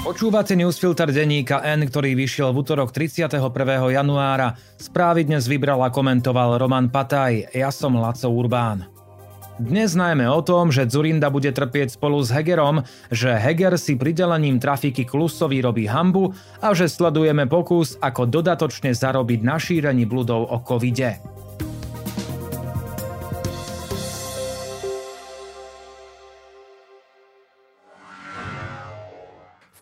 Počúvate newsfilter denníka N, ktorý vyšiel v útorok 31. januára. Správy dnes vybral a komentoval Roman Pataj, ja som Laco Urbán. Dnes najmä o tom, že Zurinda bude trpieť spolu s Hegerom, že Heger si pridelením trafiky Klusovi robí hambu a že sledujeme pokus, ako dodatočne zarobiť na šírení bludov o covide.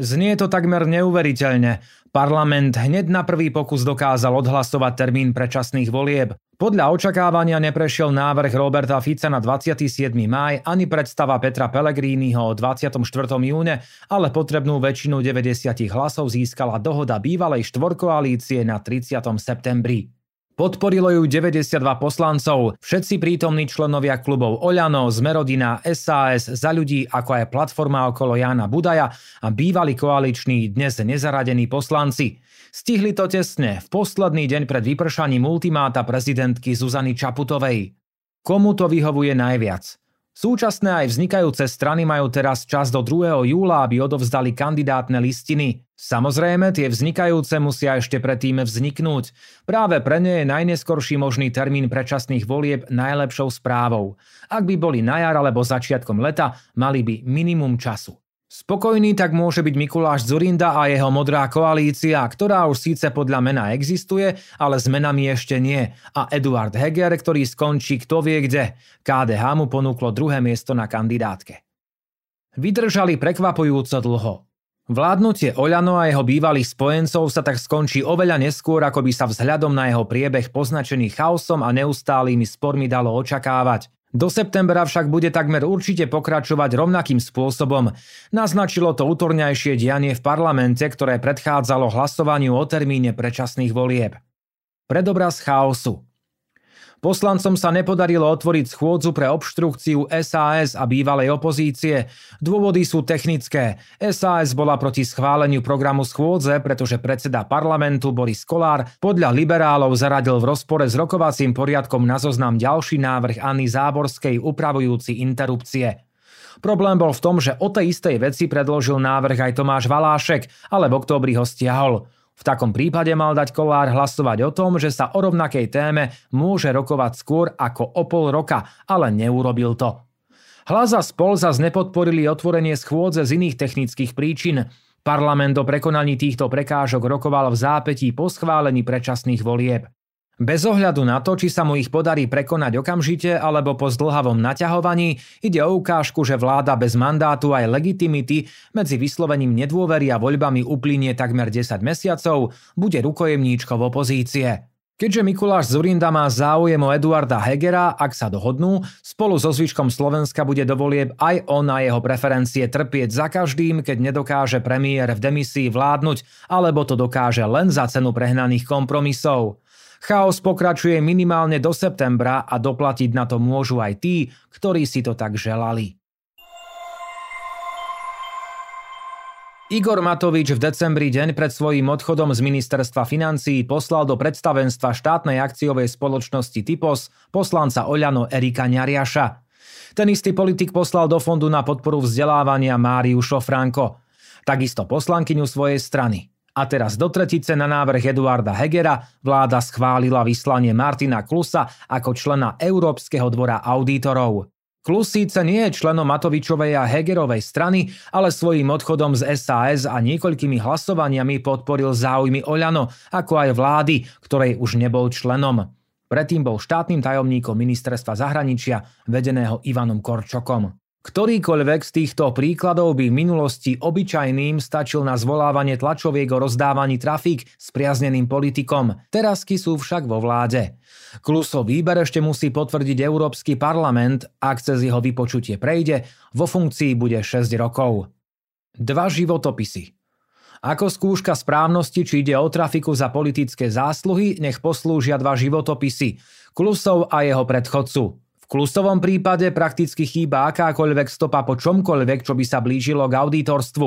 Znie to takmer neuveriteľne. Parlament hneď na prvý pokus dokázal odhlasovať termín predčasných volieb. Podľa očakávania neprešiel návrh Roberta Fica na 27. máj ani predstava Petra Pellegriniho o 24. júne, ale potrebnú väčšinu 90 hlasov získala dohoda bývalej štvorkoalície na 30. septembri. Podporilo ju 92 poslancov, všetci prítomní členovia klubov Oľano, Zmerodina, SAS, Za ľudí, ako aj platforma okolo Jána Budaja a bývalí koaliční, dnes nezaradení poslanci. Stihli to tesne, v posledný deň pred vypršaním ultimáta prezidentky Zuzany Čaputovej. Komu to vyhovuje najviac? Súčasné aj vznikajúce strany majú teraz čas do 2. júla, aby odovzdali kandidátne listiny. Samozrejme, tie vznikajúce musia ešte predtým vzniknúť. Práve pre ne je najneskorší možný termín predčasných volieb najlepšou správou. Ak by boli na jar alebo začiatkom leta, mali by minimum času. Spokojný tak môže byť Mikuláš Zurinda a jeho modrá koalícia, ktorá už síce podľa mena existuje, ale s menami ešte nie. A Eduard Heger, ktorý skončí kto vie kde. KDH mu ponúklo druhé miesto na kandidátke. Vydržali prekvapujúco dlho. Vládnutie Oľano a jeho bývalých spojencov sa tak skončí oveľa neskôr, ako by sa vzhľadom na jeho priebeh poznačený chaosom a neustálými spormi dalo očakávať. Do septembra však bude takmer určite pokračovať rovnakým spôsobom. Naznačilo to útorňajšie dianie v parlamente, ktoré predchádzalo hlasovaniu o termíne predčasných volieb. Predobraz chaosu. Poslancom sa nepodarilo otvoriť schôdzu pre obštrukciu SAS a bývalej opozície. Dôvody sú technické. SAS bola proti schváleniu programu schôdze, pretože predseda parlamentu Boris Kolár podľa liberálov zaradil v rozpore s rokovacím poriadkom na zoznam ďalší návrh Anny Záborskej upravujúci interrupcie. Problém bol v tom, že o tej istej veci predložil návrh aj Tomáš Valášek, ale v októbri ho stiahol. V takom prípade mal dať Kolár hlasovať o tom, že sa o rovnakej téme môže rokovať skôr ako o pol roka, ale neurobil to. Hlas a spol zas nepodporili otvorenie schôdze z iných technických príčin. Parlament o prekonaní týchto prekážok rokoval v zápetí po schválení predčasných volieb. Bez ohľadu na to, či sa mu ich podarí prekonať okamžite alebo po zdlhavom naťahovaní, ide o ukážku, že vláda bez mandátu aj legitimity medzi vyslovením nedôvery a voľbami uplynie takmer 10 mesiacov, bude rukojemníčkou opozície. Keďže Mikuláš Zurinda má záujem o Eduarda Hegera, ak sa dohodnú, spolu so zvyškom Slovenska bude dovolieb aj on a jeho preferencie trpieť za každým, keď nedokáže premiér v demisii vládnuť, alebo to dokáže len za cenu prehnaných kompromisov. Chaos pokračuje minimálne do septembra a doplatiť na to môžu aj tí, ktorí si to tak želali. Igor Matovič v decembri deň pred svojím odchodom z ministerstva financií poslal do predstavenstva štátnej akciovej spoločnosti Typos poslanca Oľano Erika Ňariaša. Ten istý politik poslal do fondu na podporu vzdelávania Máriu Šofránko, takisto poslankyňu svojej strany. A teraz do tretice na návrh Eduarda Hegera vláda schválila vyslanie Martina Klusa ako člena Európskeho dvora auditorov. Klus síce nie je členom Matovičovej a Hegerovej strany, ale svojím odchodom z SAS a niekoľkými hlasovaniami podporil záujmy Oľano, ako aj vlády, ktorej už nebol členom. Predtým bol štátnym tajomníkom ministerstva zahraničia, vedeného Ivanom Korčokom. Ktorýkoľvek z týchto príkladov by v minulosti obyčajným stačil na zvolávanie tlačoviek o rozdávaní trafík s priazneným politikom. Terasky sú však vo vláde. Klusov výber ešte musí potvrdiť Európsky parlament, ak cez jeho vypočutie prejde, vo funkcii bude 6 rokov. Dva životopisy. Ako skúška správnosti, či ide o trafiku za politické zásluhy, nech poslúžia dva životopisy. Klusov a jeho predchodcu. Klusovom prípade prakticky chýba akákoľvek stopa po čomkoľvek, čo by sa blížilo k auditorstvu.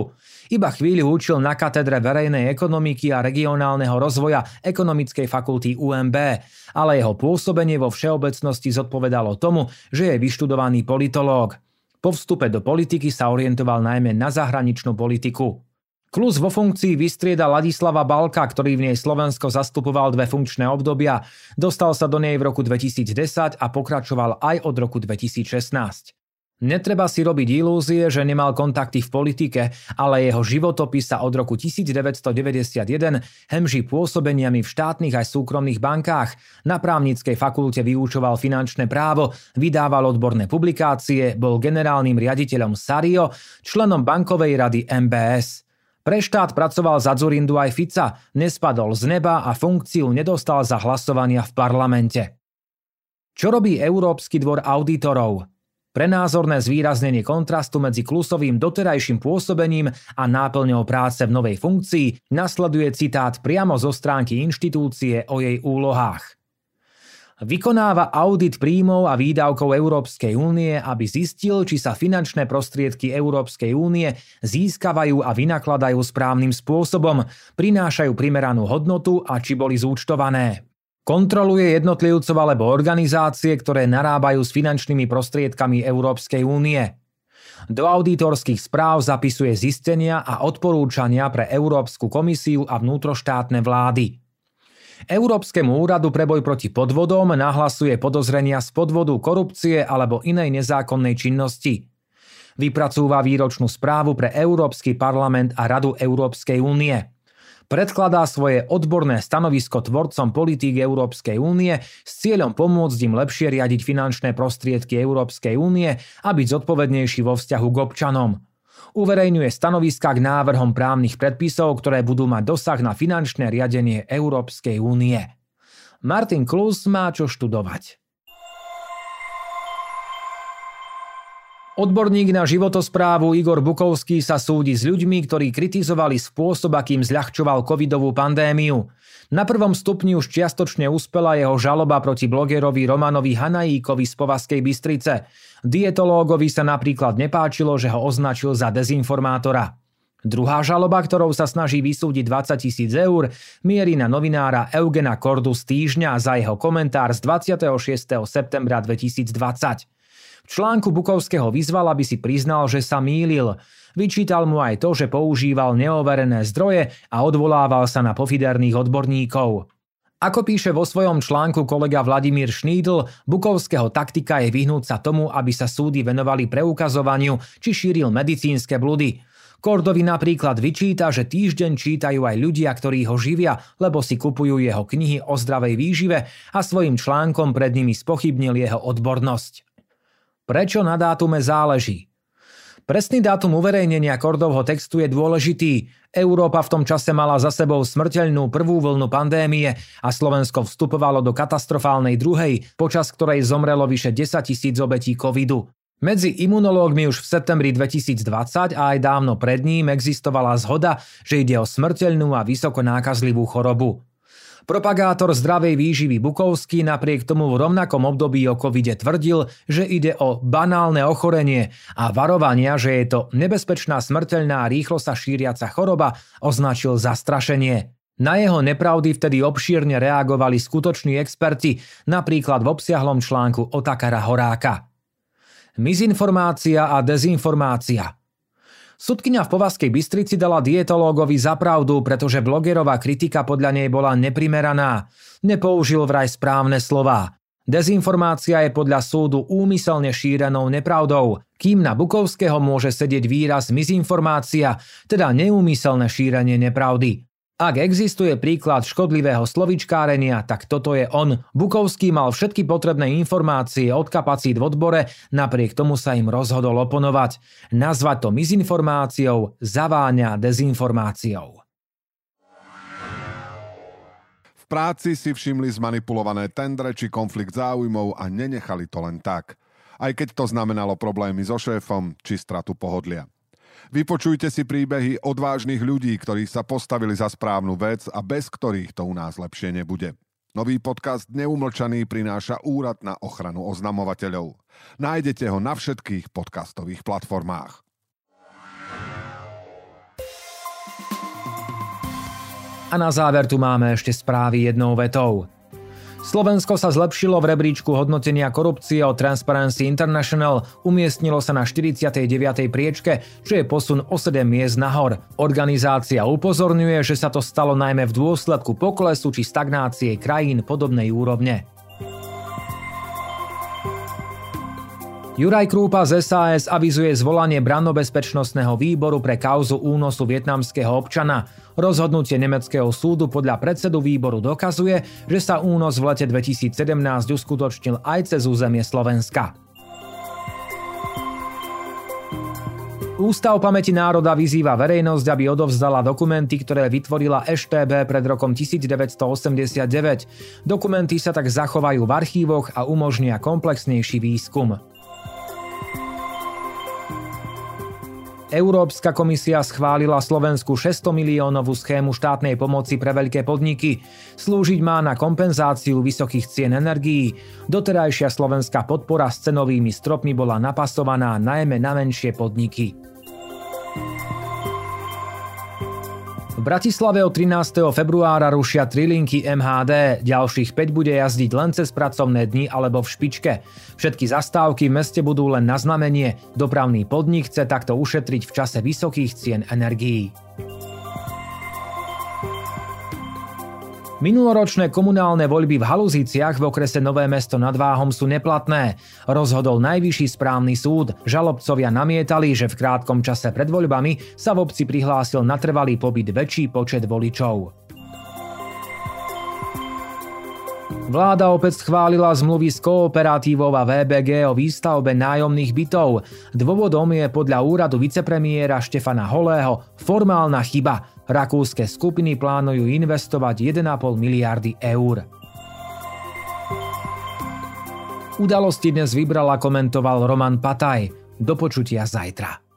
Iba chvíľu učil na katedre verejnej ekonomiky a regionálneho rozvoja Ekonomickej fakulty UMB, ale jeho pôsobenie vo všeobecnosti zodpovedalo tomu, že je vyštudovaný politológ. Po vstupe do politiky sa orientoval najmä na zahraničnú politiku. Klus vo funkcii vystrieda Ladislava Balka, ktorý v nej Slovensko zastupoval dve funkčné obdobia. Dostal sa do nej v roku 2010 a pokračoval aj od roku 2016. Netreba si robiť ilúzie, že nemal kontakty v politike, ale jeho životopis sa od roku 1991 hemží pôsobeniami v štátnych aj súkromných bankách. Na právnickej fakulte vyučoval finančné právo, vydával odborné publikácie, bol generálnym riaditeľom Sario, členom bankovej rady MBS. Pre štát pracoval za Zurindu aj Fica, nespadol z neba a funkciu nedostal za hlasovania v parlamente. Čo robí Európsky dvor auditorov? Prenázorné zvýraznenie kontrastu medzi klusovým doterajším pôsobením a náplňou práce v novej funkcii nasleduje citát priamo zo stránky inštitúcie o jej úlohách. Vykonáva audit príjmov a výdavkov Európskej únie, aby zistil, či sa finančné prostriedky Európskej únie získavajú a vynakladajú správnym spôsobom, prinášajú primeranú hodnotu a či boli zúčtované. Kontroluje jednotlivcov alebo organizácie, ktoré narábajú s finančnými prostriedkami Európskej únie. Do auditorských správ zapisuje zistenia a odporúčania pre Európsku komisiu a vnútroštátne vlády. Európskemu úradu pre boj proti podvodom nahlasuje podozrenia z podvodu, korupcie alebo inej nezákonnej činnosti. Vypracúva výročnú správu pre Európsky parlament a Radu Európskej únie. Predkladá svoje odborné stanovisko tvorcom politík Európskej únie s cieľom pomôcť im lepšie riadiť finančné prostriedky Európskej únie a byť zodpovednejší vo vzťahu k občanom uverejňuje stanoviska k návrhom právnych predpisov, ktoré budú mať dosah na finančné riadenie Európskej únie. Martin Klus má čo študovať. Odborník na životosprávu Igor Bukovský sa súdi s ľuďmi, ktorí kritizovali spôsob, akým zľahčoval covidovú pandémiu. Na prvom stupni už čiastočne uspela jeho žaloba proti blogerovi Romanovi Hanajíkovi z Povaskej Bystrice. Dietológovi sa napríklad nepáčilo, že ho označil za dezinformátora. Druhá žaloba, ktorou sa snaží vysúdiť 20 tisíc eur, mierí na novinára Eugena Kordu z týždňa za jeho komentár z 26. septembra 2020. V článku Bukovského vyzval, aby si priznal, že sa mýlil. Vyčítal mu aj to, že používal neoverené zdroje a odvolával sa na pofiderných odborníkov. Ako píše vo svojom článku kolega Vladimír Šnídl, Bukovského taktika je vyhnúť sa tomu, aby sa súdy venovali preukazovaniu, či šíril medicínske bludy. Kordovi napríklad vyčíta, že týždeň čítajú aj ľudia, ktorí ho živia, lebo si kupujú jeho knihy o zdravej výžive a svojim článkom pred nimi spochybnil jeho odbornosť. Prečo na dátume záleží? Presný dátum uverejnenia Kordovho textu je dôležitý. Európa v tom čase mala za sebou smrteľnú prvú vlnu pandémie a Slovensko vstupovalo do katastrofálnej druhej, počas ktorej zomrelo vyše 10 tisíc obetí covidu. Medzi imunológmi už v septembri 2020 a aj dávno pred ním existovala zhoda, že ide o smrteľnú a vysoko nákazlivú chorobu. Propagátor zdravej výživy Bukovský napriek tomu v rovnakom období o covide tvrdil, že ide o banálne ochorenie a varovania, že je to nebezpečná smrteľná rýchlo sa šíriaca choroba, označil za strašenie. Na jeho nepravdy vtedy obšírne reagovali skutoční experti, napríklad v obsiahlom článku Otakara Horáka. Mizinformácia a dezinformácia – Sudkynia v Povaskej Bystrici dala dietológovi za pravdu, pretože blogerová kritika podľa nej bola neprimeraná. Nepoužil vraj správne slová. Dezinformácia je podľa súdu úmyselne šírenou nepravdou, kým na Bukovského môže sedieť výraz mizinformácia, teda neúmyselné šírenie nepravdy. Ak existuje príklad škodlivého slovičkárenia, tak toto je on. Bukovský mal všetky potrebné informácie od kapacít v odbore, napriek tomu sa im rozhodol oponovať. Nazvať to mizinformáciou zaváňa dezinformáciou. V práci si všimli zmanipulované tendre či konflikt záujmov a nenechali to len tak. Aj keď to znamenalo problémy so šéfom či stratu pohodlia. Vypočujte si príbehy odvážnych ľudí, ktorí sa postavili za správnu vec a bez ktorých to u nás lepšie nebude. Nový podcast Neumlčaný prináša Úrad na ochranu oznamovateľov. Nájdete ho na všetkých podcastových platformách. A na záver tu máme ešte správy jednou vetou. Slovensko sa zlepšilo v rebríčku hodnotenia korupcie od Transparency International, umiestnilo sa na 49. priečke, čo je posun o 7 miest nahor. Organizácia upozorňuje, že sa to stalo najmä v dôsledku poklesu či stagnácie krajín podobnej úrovne. Juraj Krúpa z SAS avizuje zvolanie brannobezpečnostného výboru pre kauzu únosu vietnamského občana. Rozhodnutie nemeckého súdu podľa predsedu výboru dokazuje, že sa únos v lete 2017 uskutočnil aj cez územie Slovenska. Ústav pamäti národa vyzýva verejnosť, aby odovzdala dokumenty, ktoré vytvorila EŠTB pred rokom 1989. Dokumenty sa tak zachovajú v archívoch a umožnia komplexnejší výskum. Európska komisia schválila Slovensku 600 miliónovú schému štátnej pomoci pre veľké podniky. Slúžiť má na kompenzáciu vysokých cien energií. Doterajšia slovenská podpora s cenovými stropmi bola napasovaná najmä na menšie podniky. V Bratislave od 13. februára rušia tri linky MHD, ďalších 5 bude jazdiť len cez pracovné dni alebo v špičke. Všetky zastávky v meste budú len na znamenie. Dopravný podnik chce takto ušetriť v čase vysokých cien energií. Minuloročné komunálne voľby v Haluziciach v okrese Nové mesto nad Váhom sú neplatné. Rozhodol najvyšší správny súd. Žalobcovia namietali, že v krátkom čase pred voľbami sa v obci prihlásil na trvalý pobyt väčší počet voličov. Vláda opäť schválila zmluvy s kooperatívou a VBG o výstavbe nájomných bytov. Dôvodom je podľa úradu vicepremiéra Štefana Holého formálna chyba. Rakúske skupiny plánujú investovať 1,5 miliardy eur. Udalosti dnes vybral a komentoval Roman Pataj. Do počutia zajtra.